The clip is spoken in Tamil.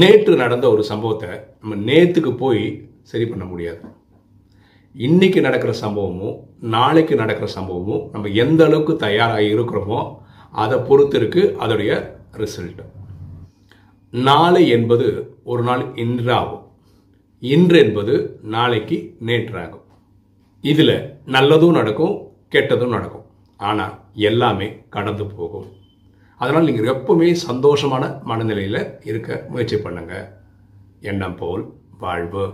நேற்று நடந்த ஒரு சம்பவத்தை நம்ம நேற்றுக்கு போய் சரி பண்ண முடியாது. இன்னைக்கு நடக்கிற சம்பவமும் நாளைக்கு நடக்கிற சம்பவமும் நம்ம எந்த அளவுக்கு தயாராக இருக்கிறோமோ அதை பொறுத்து இருக்கு அதோடைய ரிசல்ட் நாளை என்பது ஒரு நாள் இன்றாகும். இன்று என்பது நாளைக்கு நேற்றாகும். இதில் நல்லதும் நடக்கும் கெட்டதும் நடக்கும். ஆனால் எல்லாமே கடந்து போகும். அதனால் நீங்கள் எப்பவுமே சந்தோஷமான மனநிலையில் இருக்க முயற்சி பண்ணுங்கள் எண்ணம் போல் வாழ்வு.